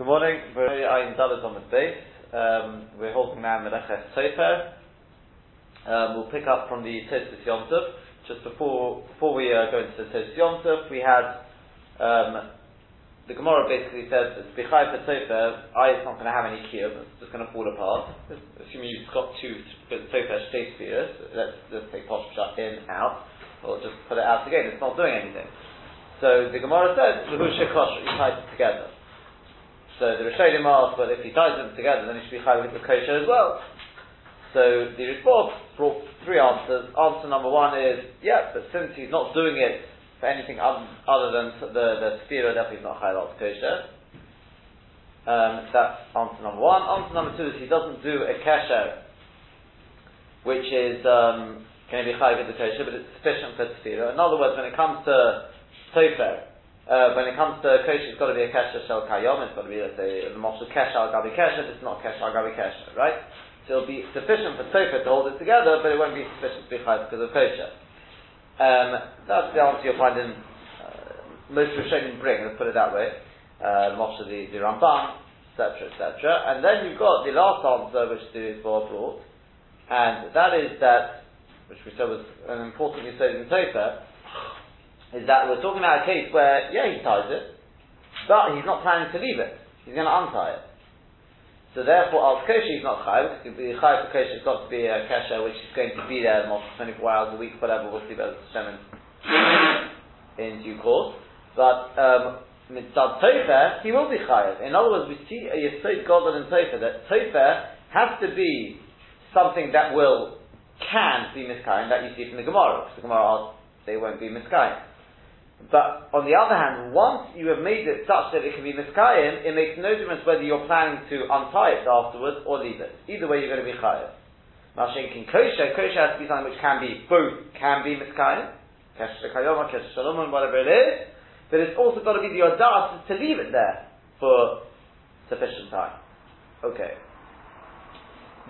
Good morning. We're in Dalit on the base. Um, we're holding now Meleches Tofer. Um, we'll pick up from the Tosfos Yom Tov. Just before before we uh, go into the Tosfos Yom Tov, we had um, the Gemara basically said it's Bechai for Tofer, I is not going to have any kiyum. It's just going to fall apart. Assuming you've got two Tofer state spheres, let's let's take Posh shut in out, or just put it out again. It's not doing anything. So the Gemara says, Shekosh, you tie it together. So the Rishonim asked, well, if he ties them together, then he should be chayav with kosher as well. So the report brought three answers. Answer number one is, yeah, but since he's not doing it for anything other, than the the sphere, therefore he's not chayav kosher. Um, that's answer number one. Answer number two is he doesn't do a kesher, which is um, going to be chayav with the kosher, but it's sufficient for tefillah. In other words, when it comes to tofer, uh, when it comes to kosher, it's got to be a kesher shel kayom. It's got to be, let's say, the moshe kesher al gabi kesher. It's not kesher al gabi kesher, right? So it'll be sufficient for tofer to hold it together, but it won't be sufficient to be chayv because of kosher. Um, that's the answer you'll find in uh, most Rishonim bring. Let's put it that way. Uh, moshe the, the Ramban, etc., etc. And then you've got the last answer, which the Isbor brought, and that is that, which we said was an important you said in tofer is that we're talking about a case where, yeah, he ties it, but he's not planning to leave it. He's going to untie it. So therefore, al kosher is not chayav, the chayav for kosher has got to be a kesher which is going to be there more 24 hours a week, whatever, we'll see about Shemin in due course. But, um, mitzad tofer, he will be chayav. In other words, we see a yesod godel in tofer, that tofer has to be something that will, can be miskayim, that you see from the Gemara, because the Gemara asks, they won't be miskayim. But on the other hand, once you have made it such that it can be miskayim, it makes no difference whether you're planning to untie it afterwards or leave it. Either way, you're going to be chayav. Mashenkin kosher, kosher has to be something which can be both can be miskayim, kesher kayoma, kesher shalom, whatever it is, but it's also got to be the audacity to leave it there for sufficient time. Okay.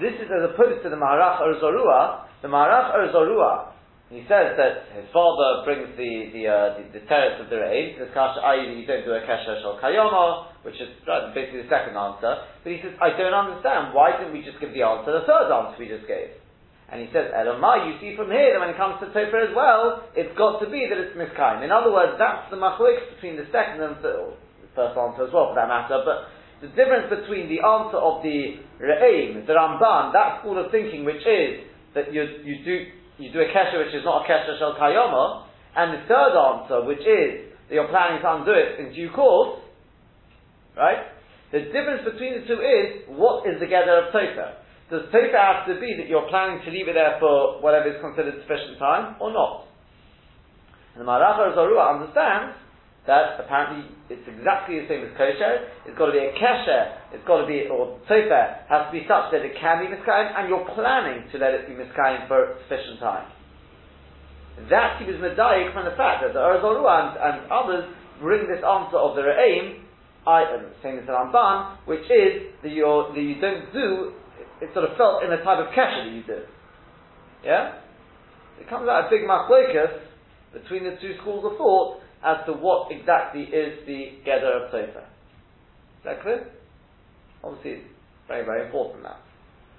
This is as opposed to the Maharach Or Zarua. The Maharach Or Zarua he says that his father brings the the uh, the, the teretz of the re'im, the kasha, i.e. you don't do a kesher shal kayoma, which is basically the second answer. But he says, I don't understand. Why didn't we just give the answer, the third answer we just gave? And he says, Elamai, you see from here that when it comes to Topher as well, it's got to be that it's miskaim. In other words, that's the machlik between the second and the, the first answer as well, for that matter. But the difference between the answer of the re'im, the Ramban, that school of thinking, which is that you you do you do a kesher which is not a kesher shel kayoma, and the third answer, which is that you're planning to undo it in due course, right? The difference between the two is what is the gather of tofa. Does tofa have to be that you're planning to leave it there for whatever is considered sufficient time, or not? And the Maracha Zarua understands that apparently it's exactly the same as kosher. It's got to be a kesher. It's got to be, or tofer has to be such that it can be miskayim, and you're planning to let it be miskayim for sufficient time. That he was medayik from the fact that the Urzaru and, and others bring this answer of the Re'im, I, same as the Ramban, which is that, you that you don't do, it's sort of felt in the type of kesher that you do. Yeah? It comes out a big machlokas between the two schools of thought as to what exactly is the gather of Tofa. Is that clear? Obviously, it's very, very important now.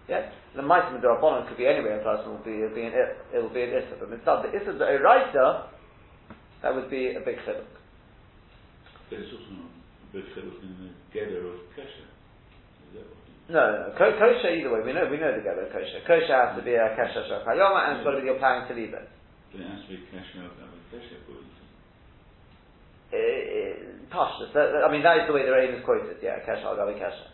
Yeah? The Maisim Rabbanon could be anywhere a person will be, it'll be an, it'll be an Issa. But instead, the Issa, the Eraita, that would be a big chiluk. There's also a big chiluk in the gather of Kesha. No, no, kosher either way. We know we know the gather of kosher. Kosher has to be a kesher shachayoma, and it's got to be your plan to leave it. But it has to be Kesha of Kesha, Pashtus. I mean, that is the way the Reim is quoted. Yeah, Kesha al Gabi Kesha.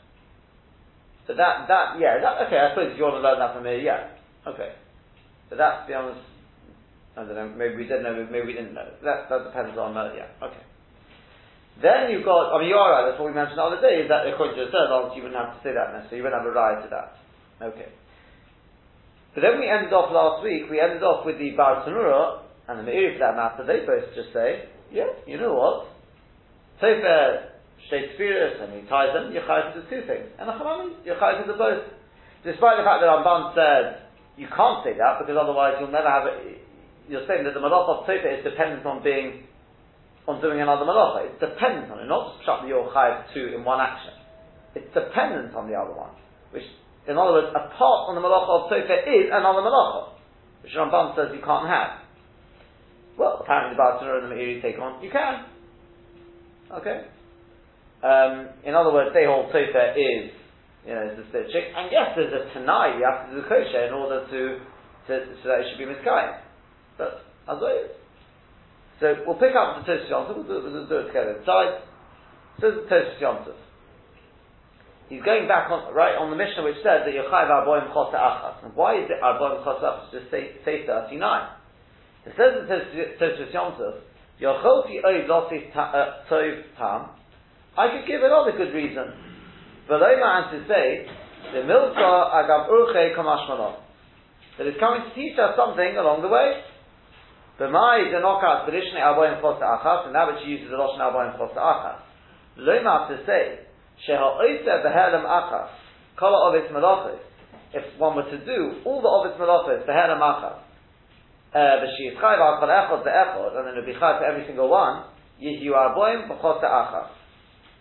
So that, that, yeah, that, okay, I suppose if you want to learn that from me, yeah. Okay. But that, to be honest, I don't know, maybe we did know, maybe we didn't know. That, that depends on, uh, yeah, okay. Then you've got, I mean, you are right, that's what we mentioned the other day, is that according to the third answer, you wouldn't have to say that necessarily, you wouldn't have a right to that. Okay. But then we ended off last week, we ended off with the Bar and the Meiri for that matter, they both just say, yeah, you know what? Tofer Shakespeare and he ties them, you're to two things. And the Achamami, you're to both. Despite the fact that Ramban said you can't say that because otherwise you'll never have it. You're saying that the malacha of Tofer is dependent on being on doing another malacha. It's dependent on it, not just shut that you're chayiv two in one action. it's dependent on the other one. Which, in other words, a part on the malacha of Tofer is another malacha, which Rambam says you can't have. Well, apparently the Bartanur and the Meiri take on, you can. Okay? Um, in other words, they hold Tofer is, you know, is split chick, and yes, there's a Tanai, you have to do the kosher in order to, to so that it should be misguided. But, as well So, we'll pick up the Tosis Yontif, we'll do, we'll do it together inside. So, the Yontif. He's going back on, right, on the Mishnah which says that Yochai Arboim Chos Achas. And why is it Arboim Chos Achas? Just say, say 39. It says in Tosis Yontif, Yocholti Oiv Losi uh, Tov Tam, I could give another good reason. Veloma and to say, the Milka Agav Urche Kamashmanah. That is coming to teach us something along the way. The B'mai denokas b'rishne Arboim Chos Achas, and which she uses the Lashon Arboim Chos Achas. Loma to say, achas, kala ovis melachos. If one were to do all the ovis melachos behelam achas, Uh, v'shiyit chayv al kol echod ve'echod, and then it would be chayv for every single one, yihyu arboim b'chos achas.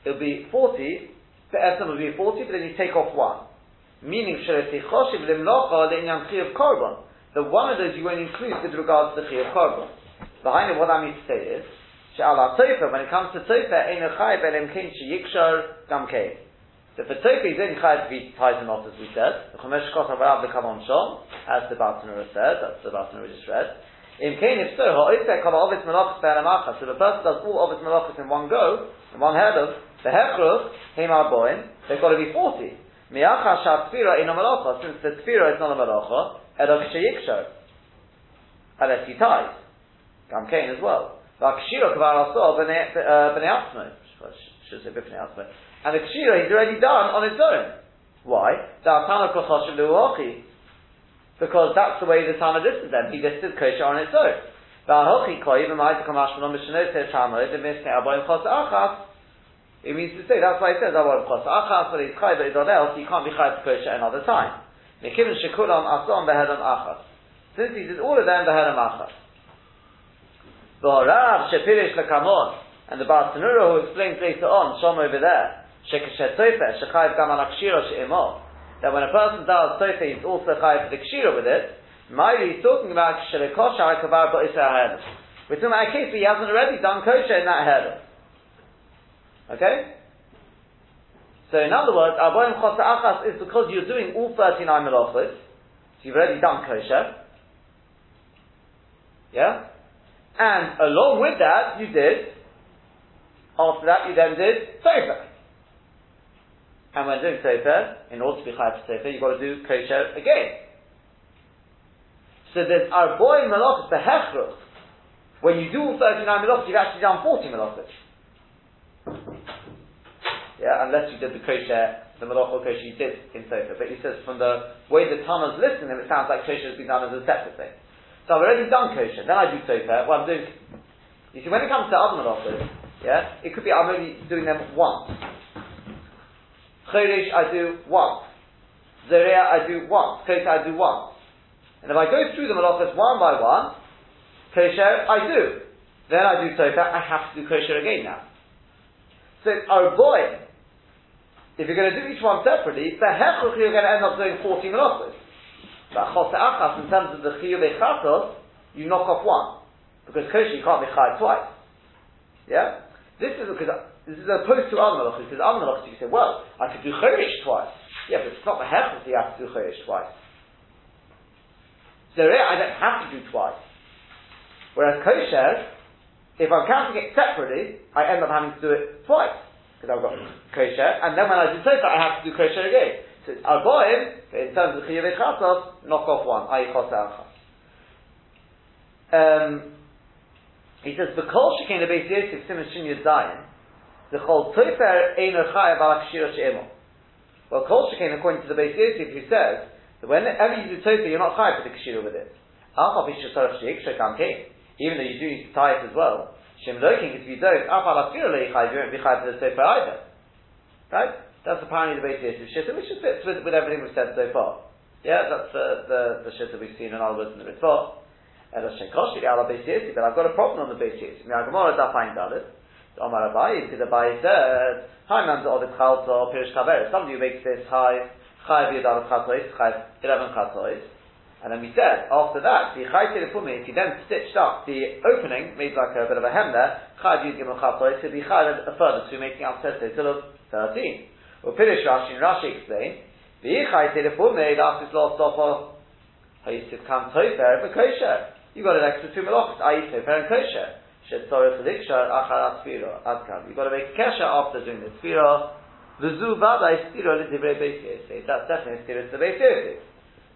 It would be 40, the esem would be 40, but then you take off one. Meaning, sheretichoshiv limlocha le'inyan chi of korban. The one of those you won't include with regards to the chi korban. Behind it, what I mean to say is, She'ala Tofa, when it comes to Tofa, Ein Chai Belim Kin Sheyikshar Gam Kei. So for Tofa, he's only Chai to be ties and as we said. The Chomesh Kos the Kavan Shom, as the Bartanura said, that's the Bartanura we just read. In Kain, if so, Ha'oifek Kol Ovis Melachas Be'elamachas, so the person does all Ovis Melachas in one go, in one head of, the Hechruch, Heim Arboim, they've got to be 40. Miacha Shat in a Malacha, since the Tfira is not a Malacha, Edok Sheyikshar. Unless he ties. Gam Kain as well. Vakshira kvar aso b'nei atzmo. Should say b'nei atzmo. And the kshira he's already done on its own. Why? Because that's the way the Tana listed them. He listed kosher on its own. It means to say, that's why it says, but he's chayv, but on else, he can't be chayv kosher another time. Since he did all of them, behelam achas. V'harav shepirish lekamon, and the Bartanura who explains later on, Shom over there, shekeshet tofe, shechayv gam al she'imo, that when a person does tofe, he's also chayiv the kshira with it, Mayri is talking about shelekosha kavar ba'isa ha'edim. We're talking about a case where he hasn't already done kosher in that head. Okay? So in other words, Aboim Chos Achas is because you're doing all 39 melachos, so you've already done kosher. Yeah? And along with that, you did, after that, you then did Sefer. And when doing Sefer, in order to be Chayav Sefer, you've got to do Kosher again. So there's our Arboy Melachos, the Hechruch. When you do 39 Melachos, you've actually done 40 Melachos. Yeah, unless you did the kosher, the malachal kosher you did in Sefer. But he says from the way the Tana's listening, it sounds like kosher has been done as a separate thing. So I've already done kosher, then I do sofer, well I'm doing, you see when it comes to other malachos, yeah, it could be I'm only doing them once. Chodesh I do once. Zeria I do once. Kosher I do once. And if I go through the malachos one by one, kosher I do. Then I do sofer, I have to do kosher again now. So, oh boy, if you're going to do each one separately, the hechruch you're going to end up doing 40 malachos. But achas, in terms of the chiyuv echatos, you knock off one. Because kosher, you can't be chayav twice. Yeah? This is because this is opposed to malachas. Because malachas, you say, well, I could do chodesh twice. Yeah, but it's not the hechus you have to do chodesh twice. So I don't have to do twice. Whereas kosher, if I'm counting it separately, I end up having to do it twice. Because I've got kosher, and then when I do sofer, I have to do kosher again. So Arboim, in terms of Chiyuv Chatos, knock off one, i.e. Chos Um, he says, "B'kol shekein the Beis Yosef Simon Shin Yudayim, the Chol Tofer Ein Chayav Al Kshira She'emo." Well, Kol shekein, according to the Beis Yosef, who says that whenever you do Tofer, you're not Chayav for the Kshira with it. Alpha Bishasarach Sheik Shekam even though you do need to tie it as well. Shem Loking, if you don't, Alpha Al Kshira Leichayav, you won't be Chayav for the Tofer either. Right? That's apparently the Beis Yosef Shitta, which fits with, with everything we've said so far. Yeah, that's uh, the, the, the Shitta we've seen in our words in the Mitzvah. But I've got a problem on the Beis Yosef. Gemara Dafayin Dalit. Omar Abai, because Abai said, Hi man, Ovid Chalto, Pirish Kaver. Somebody who makes this high, Chai V'yadav Chatois, Chai 11 Chatois. And then we said, after that, the Chai Telefumi, if you then stitched up the opening, made like a bit of a hem there, Chai V'yadav Chatois, to be Chai a further two, making up Tete till of 13. Well, Pirish Rashi and Rashi explain, the Chai Telefumi, that's his last offer, Hayisif Kam Tofer, kosher. You got an extra two melachos, i.e. Tofer and kosher. You've got to make kesha after doing the sfira. V'zu v'adai sfira l'divrei beis Yosef. That's definitely a sfira to the beis.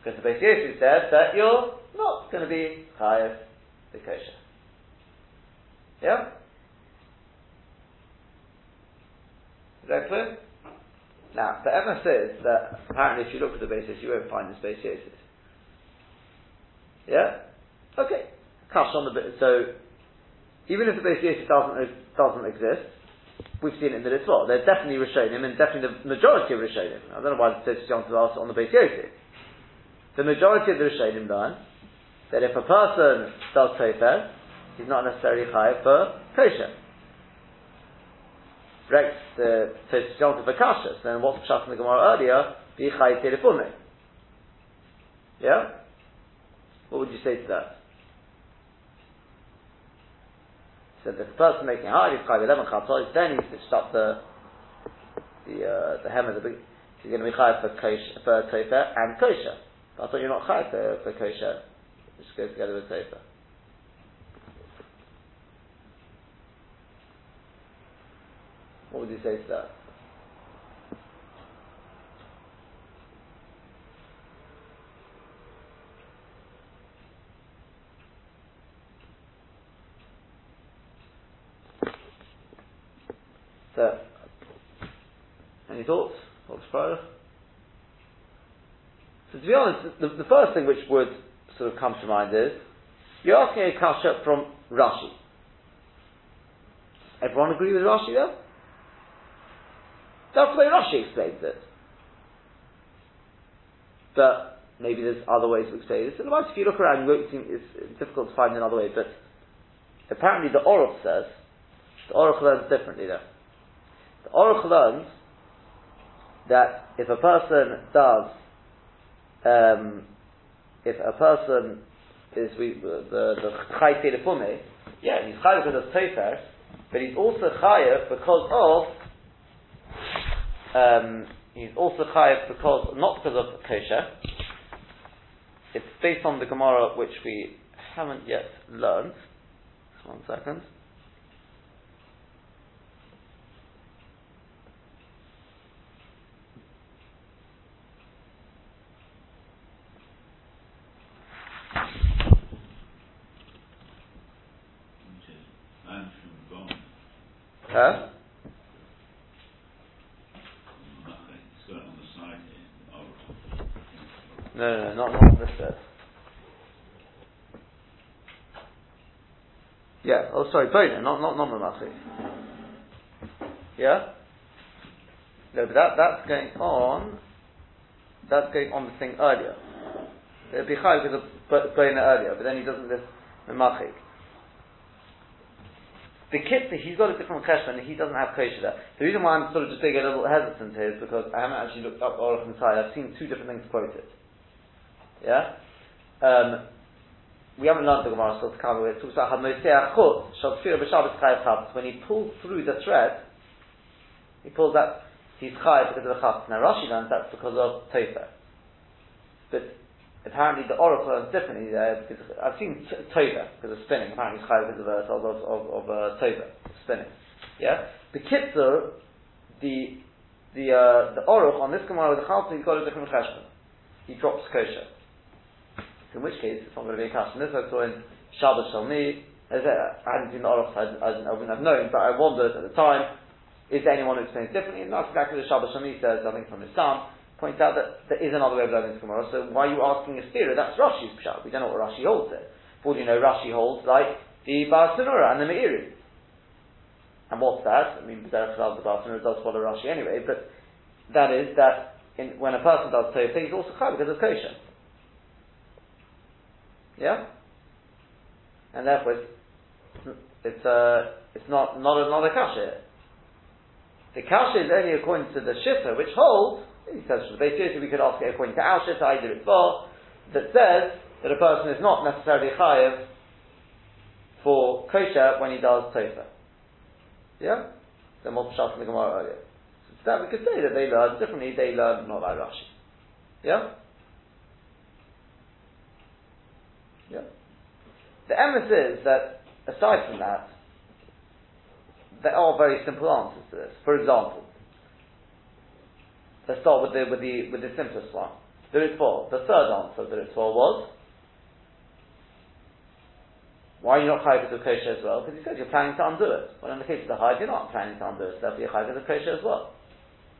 Because the beis said that you're not going to be chayav the kosher. Yeah? Is that clear? Now, the Emma says that apparently if you look at the basis, you won't find beis Yosef. Yeah? Okay. Cash on the bit. So, even if the Beis Yosef doesn't, doesn't exist, we've seen it in the Ritva. They're definitely Rishonim, and definitely the majority of Rishonim. I don't know why the Tzitz John asked on the Beis Yosef. The majority of the Rishonim learn that if a person does Tofer, he's not necessarily Chayav for kosher. Rex the Tzitz John for Kashas, then what's Pshat in the Gemara earlier? Be Chayav Telefume. Yeah? What would you say to that? So the person making hard is chayiv eleven chatzos, then he's stitched up the the uh, the hem of the big. He's going to be chayiv for kosher, for tofer and kosher. But I thought you're not chayiv for, for kosher. It just goes together with tofer. What would you say to that? So, any thoughts? What's? So to be honest, the, the, first thing which would sort of come to mind is, you're asking a kasha from Rashi. Everyone agree with Rashi though? That's the way Rashi explains it. But maybe there's other ways to explain this. Otherwise, if you look around, it's difficult to find another way. But apparently, the Oruch says the Oruch learns differently though. The Oruch learns that if a person does, um, if a person is we, the the Chai Telefume, yeah, he's Chayav because of Tofer, but he's also Chayav because of um, he's also Chayav because not because of kosher. It's based on the Gemara which we haven't yet learned. One second. Huh? No, no, not, not on this bit. Yeah, oh sorry, Bona, not, not, not Mamachik. Yeah? No, but that, that's going on, that's going on the thing earlier. It'd be high because of Bona earlier, but then he doesn't live Mamachik. The kitzah, he's got a different cheshbon and he doesn't have kosher there. The reason why I'm sort of just being a little hesitant here is because I haven't actually looked up Orach and I've seen two different things quoted. Yeah? Um, we haven't learned the Gemara still to cover it. It talks about Hamoseach Chut, Chayav Chavetz. When he pulls through the thread, he pulls that, he's Chayav because of the Chavetz. Now Rashi learns that's because of Tofer. But apparently the Oruch learns differently there because I've seen t- because of spinning. Apparently, it's because of a of of, of uh, Tova spinning. Yeah, the Kitzur, the the uh, the Oruch on this Gemara with the Chalton, he's got a different cheshbon. He drops kosher. In which case, it's not going to be a kash. This I saw in Shabbos Shalmi. I hadn't seen the Oruch, I, I, I wouldn't have known, but I wondered at the time, is there anyone who explains differently? And that's exactly what Shabbos Shalmi says, I think from his son points out that there is another way of learning Gemara, so why are you asking a stira? That's Rashi's pshat. We don't know what Rashi holds it. For you know, Rashi holds like the Bar and the Meiri. And what's that? I mean, the Bar does follow Rashi anyway, but that is that in, when a person does Tofa, he's also Chai because of kosher. Yeah? And therefore, it's a uh, it's not not a, not a kasha. The kasha is only according to the shifter, which holds. He says for the we could ask it according to our shifter, I did it for, that says that a person is not necessarily chayiv for kosher when he does tofa. Yeah? Then what's the in the Gemara earlier? So that we could say that they learn differently, they learn not like Rashi. Yeah. The emphasis is that, aside from that, there are very simple answers to this. For example, let's start with the, with the, with the simplest one. The Ritva. The third answer of the Ritva was, why are you not chayiv of kosher as well? Because he said you're planning to undo it. Well, in the case of the hide, you're not planning to undo it, so therefore you're chayiv of kosher as well.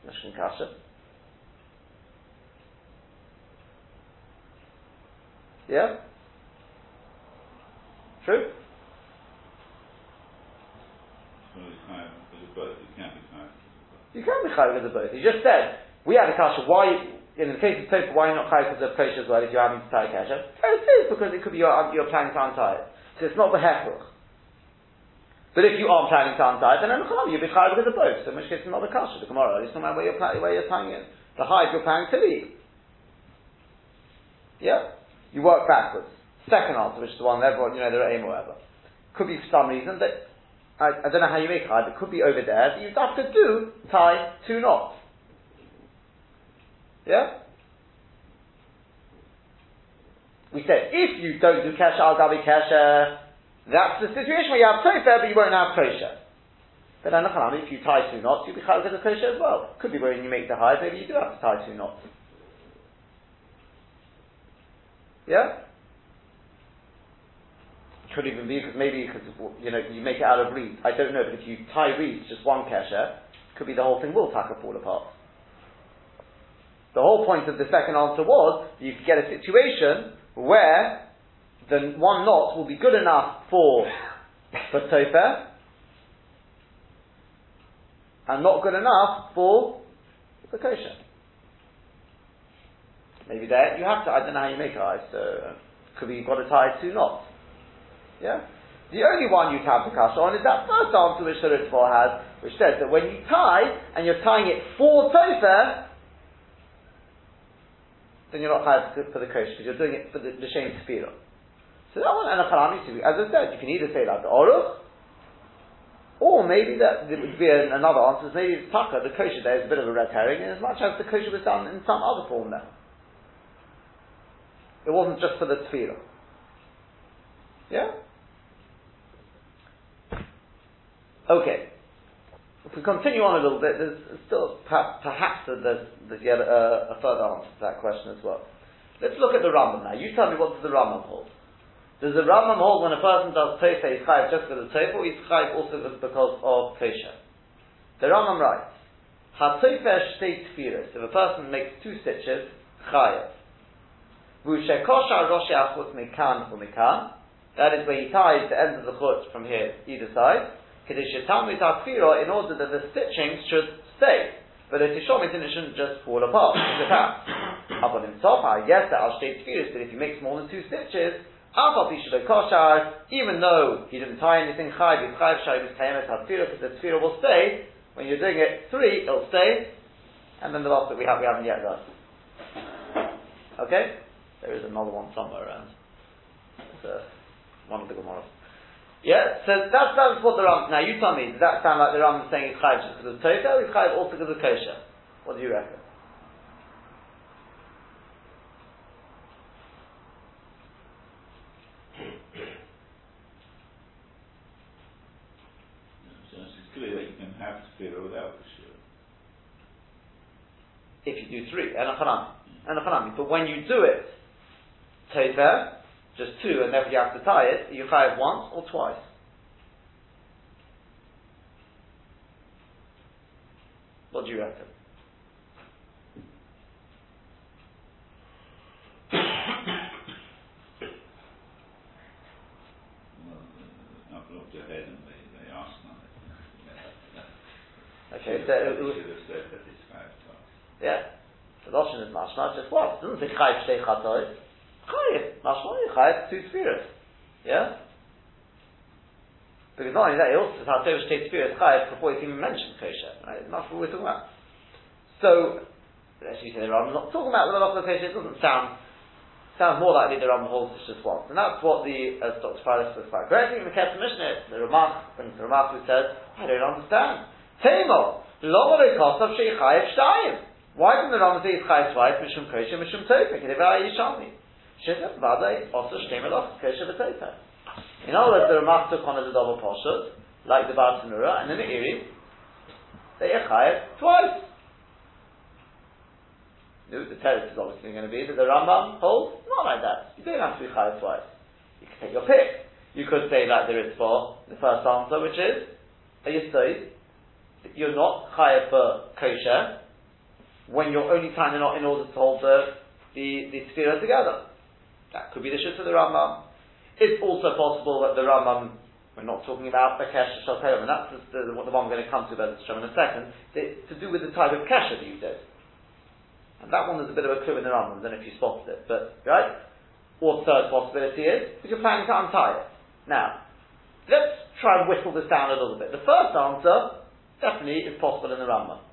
Mishkan kasha. Yeah? True? You can't be chayiv as a both. You just said, we had a kasha, why, in the case of Tofa, why not chayiv as a kosher as well if you're having to tie a kasha? It is because it could be you're, um, you're planning to untie it. So it's not the hefruch. But if you aren't planning to untie it, then you'll be chayav because of both. So in which case it's not the kasha, the Gemara. It's no matter where you're, where you're tying it. The hide you're planning to leave. Yeah? You work backwards. Second answer, which is the one everyone, you know, they're aim or whatever. Could be for some reason that, I, I don't know how you make hide, it could be over there, that you'd have to do tie two knots. Yeah? We said, if you don't do kesha al gabi kesha, that's the situation where you have tofer, but you won't have kosher. But then, if you tie two knots, you'll be chayav the kosher as well. Could be when you make the hide, maybe you do have to tie two knots. Yeah? Could even be because maybe because you know you make it out of reeds. I don't know, but if you tie reeds, just one kesher, could be the whole thing will taka fall apart. The whole point of the second answer was you could get a situation where the one knot will be good enough for for tofer and not good enough for the kosher. Maybe there you have to. I don't know how you make it. So could be you've got to tie two knots. Yeah. The only one you'd have the kasha on is that first answer which the Ritva has, which says that when you tie and you're tying it for tofer, then you're not hired for the kosher because you're doing it for the, the shame tefillah. So that one and a charami as I said, you can either say like the oruch, or maybe that there would be another answer. Maybe it's taka. The kosher there is a bit of a red herring, in as much as the kosher was done in some other form there. It wasn't just for the tefillah. Yeah. Okay. If we continue on a little bit, there's still perhaps, there's, there's yet a, a, further answer to that question as well. Let's look at the Rambam now. You tell me what does the Rambam hold? Does the Rambam hold when a person does Tofa, he's chayiv just because of Tofa, or he's chayiv also because of Kosher? The Rambam writes, HaTofa shtei tfiris. If a person makes two stitches, chayiv. V'ushekosha roshi achut mikan u'mikan. That is where he ties the ends of the chut from here, either side in order that the stitching should stay. But the tishomit it shouldn't just fall apart, slip out. Upon himself, yes, that I'll state tefillah, but if he makes more than two stitches, even though he didn't tie anything chayv, he's chayv shayv kayemet hatfira, because the tefillah will stay. When you're doing it three, it'll stay. And then the last bit we have, we haven't yet done. Okay? There is another one somewhere around. It's, uh, one of the Gemaras. Yeah, so that's, that's what the Ram. Now you tell me, does that sound like the Ram is saying it's chayiv just because of Tofa, or it's chayiv also because of kosher? What do you reckon? it's clear that you can have tefillah without kosher. If you do three, and a chanami, and a chanami, but when you do it, Tofa, just two, and therefore you have to tie it, you chayiv once or twice. What do you reckon? Okay, so it was, yeah. The Lashon is mashma, just what? It doesn't say chayiv shtei chatois. Chayiv. Mashma, chayiv two spirits. Yeah? Because not only that, he also says how Tovish takes spirit chayiv before he's even mentioned kosher. Right? That's what we're talking about. So, as you say, the Rambam not talking about the Malach kosher. It doesn't sound sounds more likely the Rambam holds it's just once, and that's what the as Dr. Faris was quite correctly the Kesef Mishnah. The Ramach brings the Ramach who says, I don't understand. Tamo, Lomare Kosav Sheichayev Shtayim. Why didn't the Rambam say it's Chayev twice? Mishum Kosher, Mishum Tofik. Kedeva Yishalmi. Also. In other words, the Ramach took on as a double poshut, like the Bartanura, and in the Iri, they are Chayev twice. The teretz is obviously going to be that the Rambam holds not like that. You don't have to be chayav twice. You can take your pick. You could say like there is for the first answer, which is a that You're not chayav for kosher when you're only tying the knot in order to hold the the, the together. That could be the shit of the Rambam. It's also possible that the Rambam, we're not talking about the kesher shalterim, and that's the, the, the, one we're going to come to about in a second, to do with the type of kesher that you did. And that one there's a bit of a clue in the Rambam, I don't know if you spotted it, but, right? Or third possibility is, that you're planning to untie it. Now, let's try and whittle this down a little bit. The first answer, definitely, is possible in the Rambam.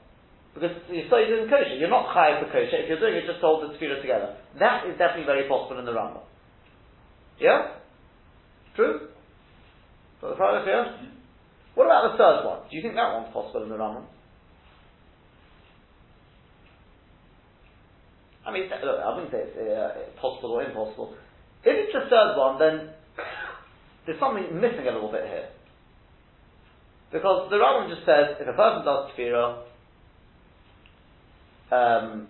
Because you're so in kosher, you're not high for kosher, if you're doing it just hold the tefillah together. That is definitely very possible in the Rambam. Yeah? True? So the product here? What about the third one? Do you think that one's possible in the Rambam? I mean, look, I wouldn't say it's uh, possible or impossible. If it's the third one, then there's something missing a little bit here. Because the Rambam just says, if a person does tefillah, um,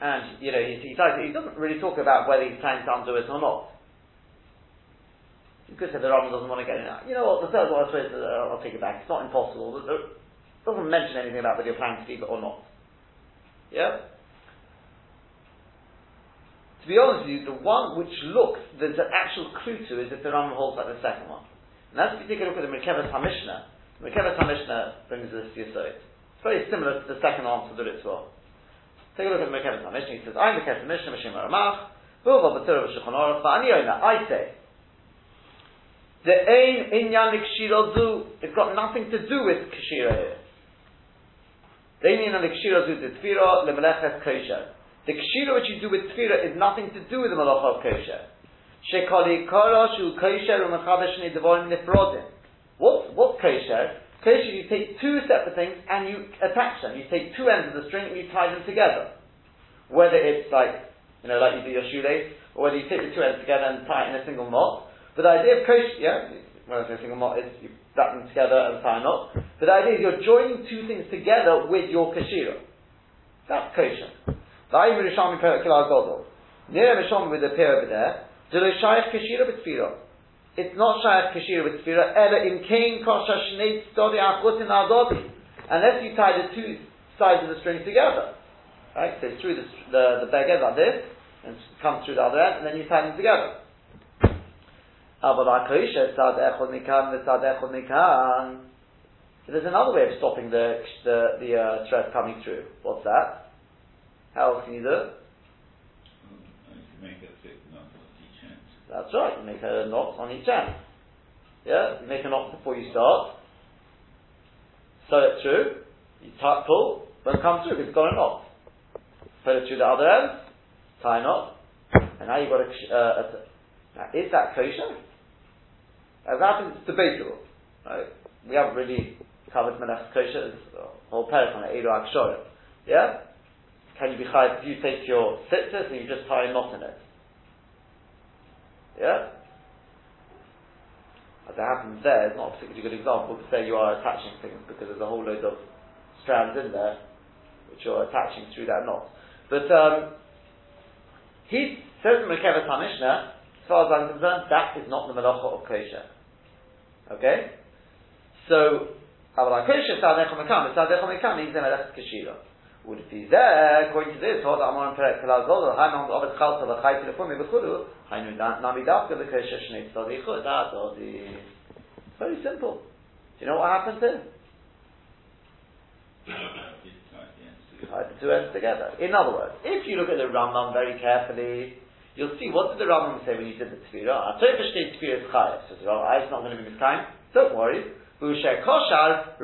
and you know he, he, he, doesn't really talk about whether he's planning to undo it or not. You could say the Rambam doesn't want to get in. You know what? The third one, I suppose, uh, I'll take it back. It's not impossible. It doesn't mention anything about whether you're planning to leave it or not. Yeah? To be honest with you, the one which looks, there's an actual clue to is if the Rambam holds like the second one. And that's if you take a look at the HaMishnah. The Merkevet HaMishnah brings this to Yisod. It's very similar to the second answer that it's well. Take a look at the Merkevet HaMishnah. He says, I'm Merkevet HaMishnah, Mishim Ramach, I say, the ain inyan likshira it's got nothing to do with kshira here. The kshira which you do with tefira is nothing to do with the malacha of kosher. Shekali karashu kosher u'mechabesh nedevorim nifrodim. What's, what's kosher? Kosher, you take two separate things and you attach them. You take two ends of the string and you tie them together. Whether it's like, you know, like you do your shoelace, or whether you take the two ends together and tie it in a single knot. But the idea of kosher, yeah, when I say a single knot, is you wrap them together and tie a knot. But the idea is you're joining two things together with your kashira. That's kosher. Near Rishami with the pair over there. Dilo Shayach Kashira B'Tfira it's not shayat kashir with tefira. Ela in kain kosha shnei tzori achutin adot. Unless you tie the two sides of the string together, right? So through the the, the beged like this, and comes through the other end, and then you tie them together. So there's another way of stopping the the, the uh, thread coming through. What's that? How else can you do it? That's right. You make a knot on each end. Yeah, you make a knot before you start. Sew it through. You tie, pull, won't come through because it's got a knot. Put it through the other end. Tie a knot, and now you've got a. Uh, a now, is that kosher? As happens, it's debatable. Right? We haven't really covered Menach Kosher, whole parak on it, Eilu. Yeah? Can you be chayiv if you take your sitters and you just tie a knot in it? Yeah? As it happens there, it's not a particularly good example to say you are attaching things because there's a whole load of strands in there which you're attaching through that knot. But um, he says in Mekeva Mishnah, as far as I'm concerned, that is not the Melacha of Kosher. Okay? So, Avalakosha, Sadechomekam, Sadechomekam, he's in Melech Kashira would be there, according to this, the Ovet Chalta, Nami Dafka, Shnei Tzadi Chud, ah, Very simple. Do you know what happens here? Tied uh, the two ends together. In other words, if you look at the Rambam very carefully, you'll see what did the Rambam say when he did the Tefillah? Ah, Atoyva Shnei Tefillah is Chayav. Says, well, ah, it's not going to be this time. Don't worry. Roshei HaChut,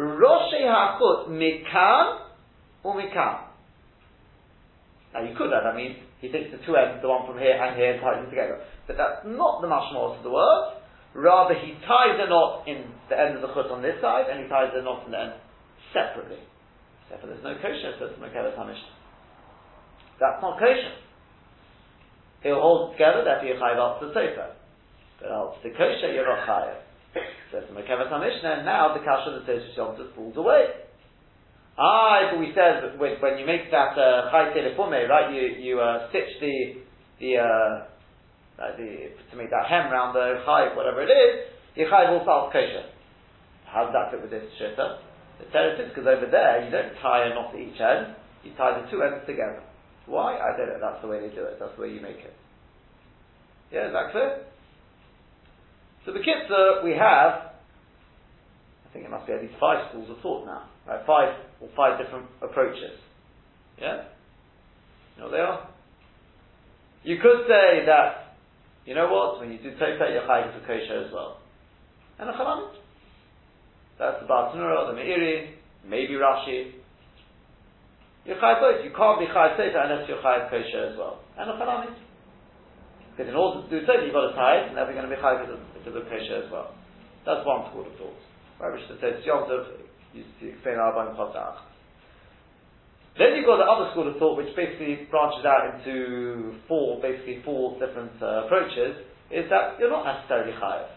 Mikam, umikan. Now you could have. I mean, he takes the two ends, the one from here and here, and ties them together. But that's not the mashmos of the word. Rather, he ties a knot in the end of the chut on this side, and he ties a knot in the end separately. Therefore, there's no kosher, says Merkevet HaMishnah. That's not kosher. He'll hold together, therefore you're chayiv up to the sofa. But else the kosher, you're not chayiv. Says the Merkevet HaMishnah, now the kasha that says Yom falls away. Ah, but we said that when, when you make that high uh, chay telefume, right, you, you uh, stitch the, the, uh, uh, the, to make that hem around the chai, whatever it is, your chai will start kosher. How does that fit with this shitta? The says, because over there, you don't tie a knot at each end, you tie the two ends together. Why? I don't know, that's the way they do it, that's the way you make it. Yeah, is that clear? So the Kitzur, we have, I think it must be at least five schools of thought now, right? Five or five different approaches. Yeah? You know what they are? You could say that, you know what, when you do Tofet, you're chayiv to kosher as well. And a chalamit. That's the Bartanura, the Meiri, maybe Rashi. You're chayiv both. You can't be chayiv Tofet unless you're chayiv kosher as well. And a chalamit. Because in order to do Tofet, you've got to tie it, and then we're going to be chayiv to the kosher as well. That's one school of thought. Right, which says Yom Tov, to explain Arbaim Chotach. Then you've got the other school of thought, which basically branches out into four, basically four different uh, approaches, is that you're not necessarily chayav.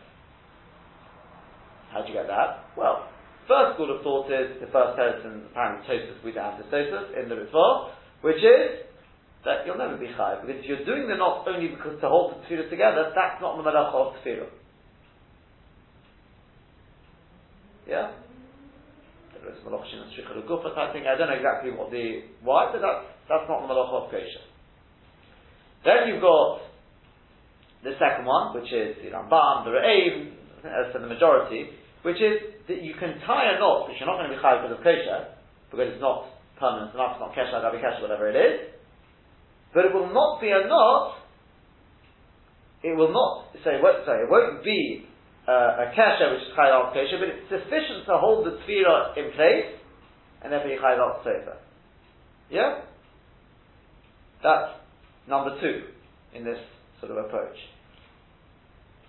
How do you get that? Well, first school of thought is the first person, apparently Tosus, we don't have the in the Ritva, which is that you'll never be chayav. Because if you're doing the knot only because to hold the tefillah together, that's not the malacha of tefillah. Yeah? And gufa type thing. I don't know exactly what the why, but that's that's not the malacha of kosher. Then you've got the second one, which is the Rambam, the Re'im, as for the majority, which is that you can tie a knot, which you're not going to be chayav because of kosher, because it's not permanent enough, it's not kesher, gabi kesher, whatever it is. But it will not be a knot. It will not say. Sorry, it won't be uh, a kesher which is chayil kesher, but it's sufficient to hold the tefillah in place, and therefore you chayil sofa. Yeah? That's number two in this sort of approach.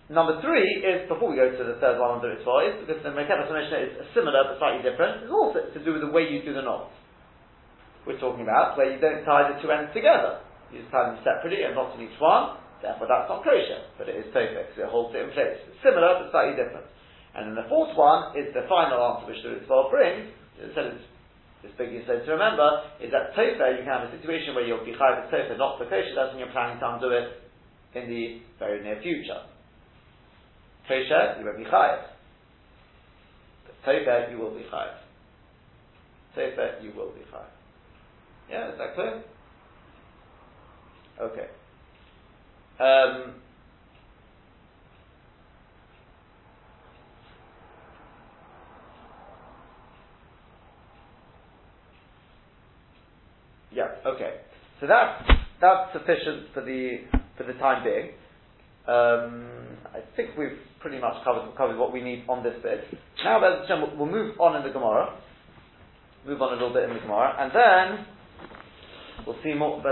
Number three is, before we go to the third one under its voice, because the Mekabah Mishnah is similar but slightly different, it's also to do with the way you do the knots. We're talking about where you don't tie the two ends together. You just tie them separately and not in each one, Therefore, that's not kosher, but it is perfect, so it holds it in place. It's similar, but slightly different. And then the fourth one is the final answer which the Ritva brings. It says this big said to remember is that tofa you can have a situation where you'll be chayav tofa not for kosher. That's when you're planning to undo it in the very near future. Kosher you won't be chayav. But you will be chayav. Tofa you will be chayav. Yeah, is that clear? Okay. Um, yeah, okay. So that's that's sufficient for the for the time being. Um, I think we've pretty much covered covered what we need on this bit. Now, we'll, we'll move on in the Gemara. Move on a little bit in the Gemara, and then we'll see more.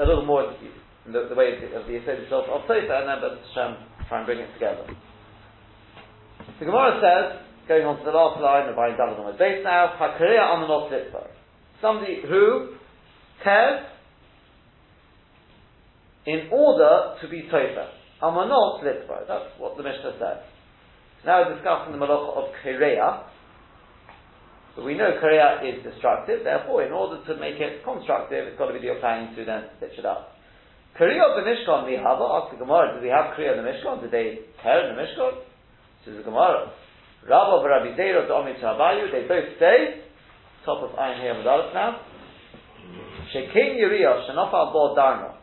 a, a little more the, the way of the Yisod itself of Tosa, and then but Hashem try and bring it together. The Gemara says, going on to the last line of Ayin David on the base now, Hakariya on the North Litzvah. Somebody who cares in order to be Tosa. Amanot Litzvah. That's what the Mishnah says. Now we're discussing the Malach of Kireya. But we know Kriya is destructive, therefore, in order to make it constructive, it's got to be the planning to then stitch it up. Kriya of the Mishkan, we have, ask the Gemara, did we have Kriya in the Mishkan? Did they tear the Mishkan? Says the Gemara. Rabba Rabbi Zera to Omi Chabayu, they both say, top of Ayin with Aleph now, Shekin Uriah, Shanofa Bo Darno.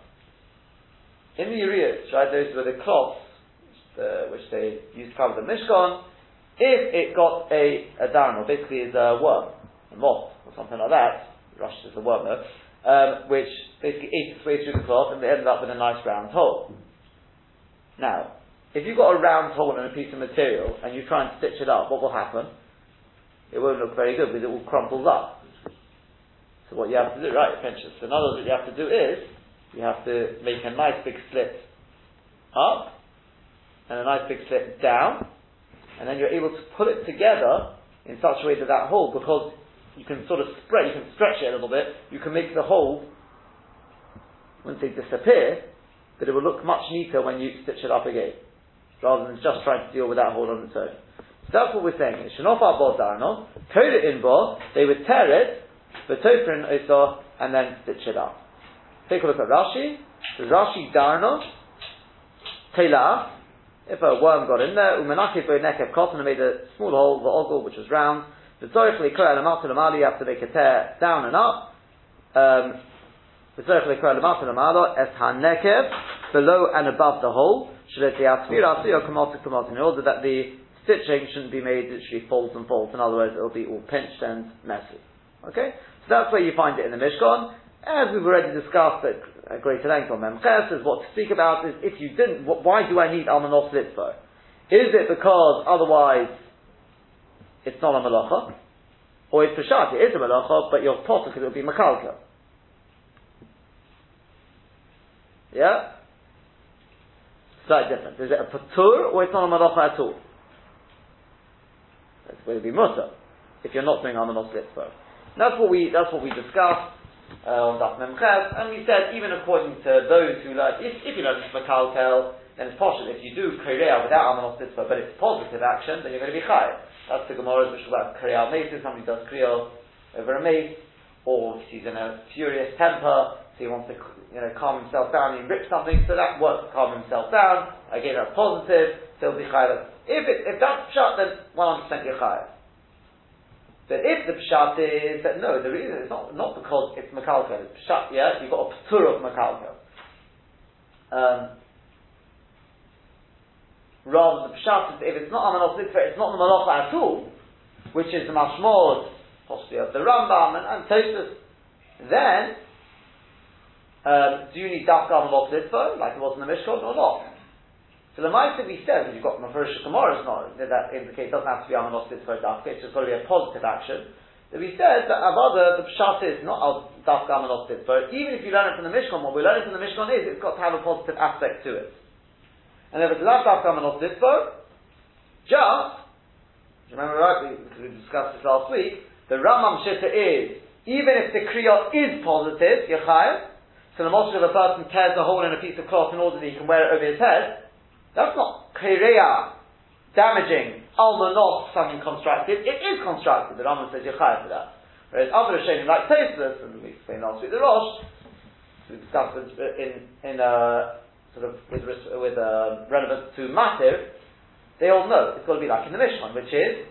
In the Uriahs, right, those were the cloths the, which they used to cover the Mishkan, if it got a, a Darno, basically is a worm, a moth, or something like that, Rush is a worm though, um, which basically ate its way through the cloth and they ended up with a nice round hole. Now, if you've got a round hole in a piece of material and you try and stitch it up, what will happen? It won't look very good because it will crumples up. So what you have to do, right, pinches. So in other you have to do is, you have to make a nice big slit up, and a nice big slit down, and then you're able to put it together in such a way that that hole, because you can sort of spread, you can stretch it a little bit, you can make the hole, when they disappear, but it will look much neater when you stitch it up again, rather than just trying to deal with that hole on its own. So that's what we're saying. Shenofa Bodano, code it in bo, they would tear it, the tofrin iso, and then stitch it up. Take a look at Rashi. Rashi Darno, Telah, if a worm got in there, a neck of cotton and made a small hole, the ogle, which was round, the tzorich likra lamata lamali, you have to make a tear down and up, um, the tzorich likra lamata lamalo, es hanekev, below and above the hole, should be aspira, asio kamota kamota, in order that the stitching shouldn't be made literally folds and folds, in other words, it'll be all pinched and messy. Okay? So that's where you find it in the Mishkan. As we've already discussed at greater length on Memches, is what to speak about is if you didn't, why do I need Almanos Litzvo? Is it because otherwise it's not a malacha? Or it's Peshat, it is a malacha, but you're potter because it would be Makalka. Yeah? Slight difference. Is it a patur or it's not a malacha at all? It's going to be mutter if you're not doing Almanos Litzvo. That's what we, that's what we discussed uh, on Daf Memches, and we said even according to those who learn, if, if you learn Makalkel, then it's possible. If you do Kriya without Amanos Mitzvah, but it's positive action, then you're going to be Chayav. That's the Gemara which is about Kriya Mace, somebody does Kriya over a mace, or if he's in a furious temper, so he wants to you know, calm himself down, he rips something, so that works to calm himself down. Again, that's positive, so he'll be Chayav. If, it, if that's shut, then 100% you're Chayav. But if the pshat is that no, the reason is not not because it's makalkel, it's pshat, yeah, you've got a ptur of makalkel. Um, rather the pshat is if it's not a manos it's not the malacha at all, which is the mashmod, possibly of the Rambam and, and Tosfos, then um, do you need dafka malach like it was in the Mishkan or not? So the that we said, you've got Mafurish Gemara, is not, that indicates it doesn't have to be Amanos for Dafka, it's just got to be a positive action. That we said that Avada, the Pshat is not Dafka Amanos but even if you learn it from the Mishkan, what we learn from the Mishkan is it's got to have a positive aspect to it. And if it's last after a not Dafka Amanos just, remember right, we, we discussed this last week, the Rambam Shita is, even if the Kriya is positive, Yechayim, so the most of a person tears a hole in a piece of cloth in order that he can wear it over his head, that's not Kireya damaging almanos something constructed. It is constructed. The Rambam says you're for that. Whereas other Rishonim like Tosfos, and we explained last week the Rosh, we discussed in in uh, sort of with with uh, relevance to Mativ, they all know it's got to be like in the Mishkan, which is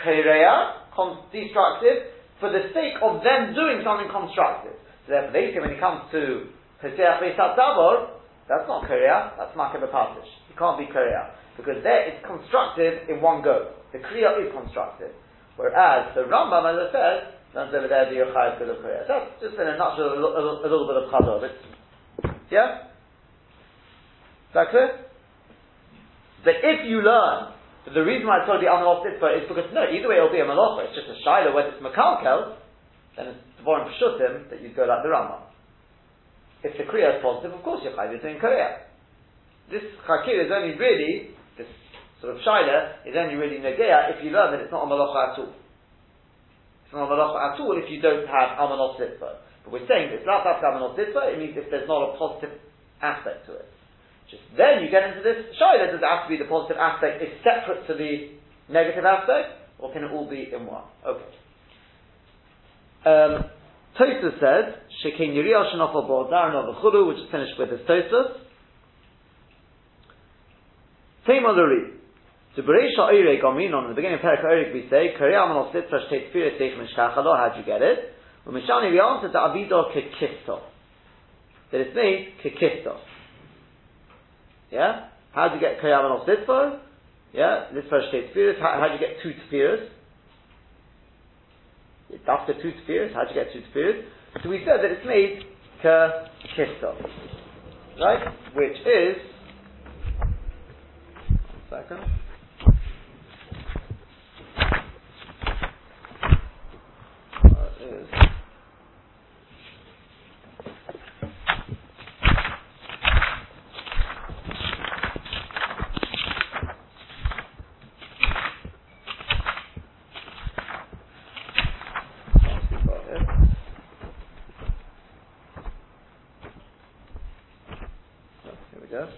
Kireya, destructive, for the sake of them doing something constructive. So therefore, they say when it comes to Pesach Beisat Dabor, that's not Kriya, that's Makah Patish. It can't be Kriya. Because there it's constructive in one go. The Kriya is constructive. Whereas the Rambam, as I said, runs over there the Yochai of Kriya. That's just in a nutshell a, little bit of Chazor. Yeah? Is that clear? That if you learn the reason why I told you Amalok Tzitba is because no, either way it'll be a Malacha, it's just a Shiloh, whether it's Makalkel, then it's Devorim Pshutim that you go like the Rambam. If the Kriya is positive, of course you're Chayiv doing Kriya this chakir is only really, this sort of shaila, is only really negea if you learn that it's not a malacha at all. It's not a malacha at all if you don't have amanot sitva. But we're saying that it's not that amanot sitva, it means if there's not a positive aspect to it. Just then you get into this shaila, does it have to be the positive aspect is separate to the negative aspect, or can it all be in one? Okay. Um, Tosfos says, Shekin Yiriyah Shanofal Bo'adar Chulu, which is finished with this Tosfos. Same on read. So Bereisha Oireg Aminon, in the beginning of Perak Oireg we say, Kriya Amanol Sitrash Tate Firat Teich Mishkachalo, how'd you get it? Umishani we answer to Avido Kekisto. That it's made Kekisto. Yeah? How do you get Kriya Amanol Sitfar? Yeah? This first Tate Firat, how do you get two Tfiras? After two tefillas, how do you get two tefillas? So we said that it's made kisto, right? Which is second. Uh, So,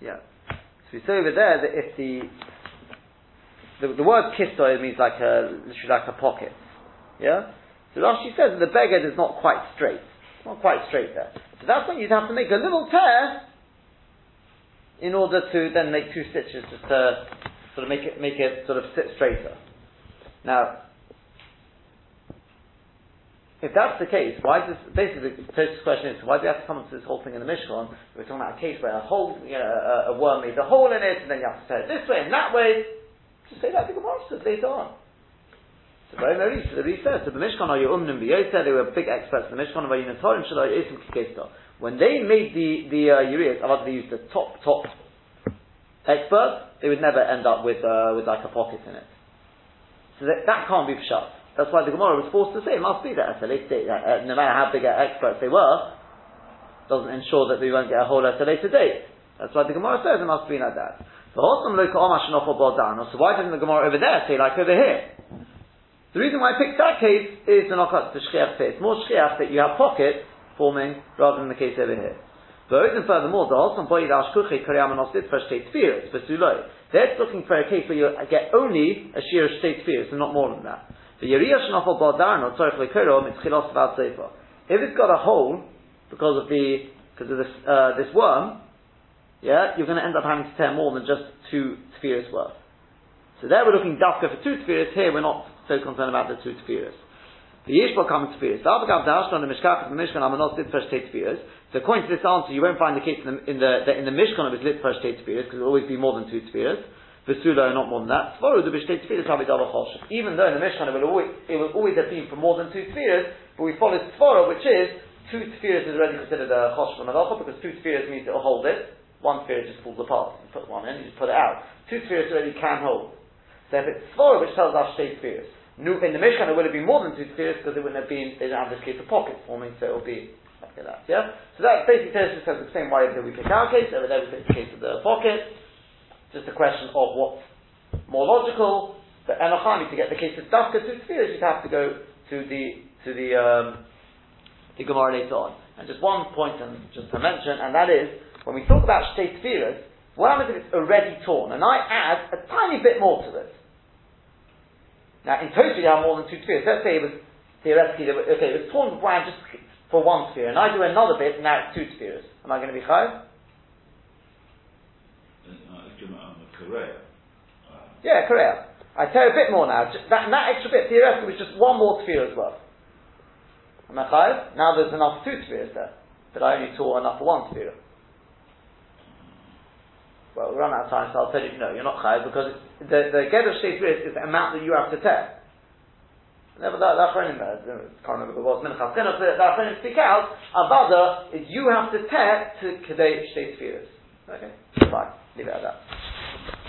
yeah. So we say over there that if the the, the word kistoy means like a literally like a pocket, yeah. So Rashi says that the beggar is not quite straight. It's Not quite straight there. So that's when you'd have to make a little tear in order to then make two stitches just to sort of make it make it sort of sit straighter. Now, if that's the case, why does basically the first question is why do you have to come into this whole thing in the Mishkan? We're talking about a case where a hole, you know, a, a worm made a hole in it, and then you have to tear it this way and that way. Just say that to the monsters later on. So very very Ri says, the Mishkan are your umnim b'yoseh, they were big experts in the Mishkan of Ayinatorim Shalai Isim Kikesta. When they made the, the uh, ureas, I they used the top, top expert, they would never end up with, uh, with like a pocket in it. So that, that can't be shut. That's why the Gemara was forced to say it must be that SLA state, uh, no matter how big experts they were, doesn't ensure that we won't get a whole SLA to date. That's why the Gemara says it must be like that. So why doesn't the Gemara over there say like over here? The reason why I picked that case is the knockout the shchiach It's more shchiach that you have pockets forming rather than the case over here. But even furthermore, the for state spheres, for. They're looking for a case where you get only a sheer state spheres and not more than that. The. If it's got a hole, because of the, because of this, uh, this worm, yeah, you're going to end up having to tear more than just two spheres worth. So there we're looking dafka for two spheres, here we're not so concerned about the two tefillas. The Yishbal common tefillas. The Avagav Dashton, the Mishkach, the Mishkan, Amanos did first take tefillas. So according to this answer, you won't find the case in the, in the, the, in the Mishkan of his lit first take tefillas, because it will always be more than two tefillas. Vesula, are not more than that. Svoru, the Bishtek tefillas, Havidava Chosh. Even though in the Mishkan it will always, it will always have been for more than two tefillas, but we follow Svoru, which is, two tefillas is already considered a Chosh from Malacha, because two tefillas means it will hold it. One tefillah just falls apart. You put one in, you just put it out. Two tefillas already can hold. So if it's Svoru, which tells us Shtei tefillas, in the Mishkan, it would have been more than two tefillas because it wouldn't have been, didn't have this case of pockets forming, so it will be like that. Yeah? So that basically tells us the same way that we pick our case, over there we pick the case of the pocket. Just a question of what's more logical. But Enochami, to get the case of Dafka two tefillas, you'd have to go to the, to the, um, the Gemara later on. And just one point and just to mention, and that is, when we talk about Shtei tefillas, what happens if it's already torn? And I add a tiny bit more to it. Now, in total, you have more than two spheres. Let's say it was theoretically, okay, it was torn beforehand just for one sphere, and I do another bit, and now it's two spheres. Am I going to be chayav? Yeah, Kriya. I you a bit more now. Just that, that extra bit theoretically was just one more sphere as well. Am I chayav? Now there's enough two spheres there, but I only tore enough for one sphere. Well, we run out of time, so I'll tell you, no, you're not chayav because the the get of state is the amount that you have to tear. Never that that friend uh, I can't remember it was minchas. Kind of that friend speak out. Avada is you have to tear to kedei spheres. Okay, fine, leave it at that.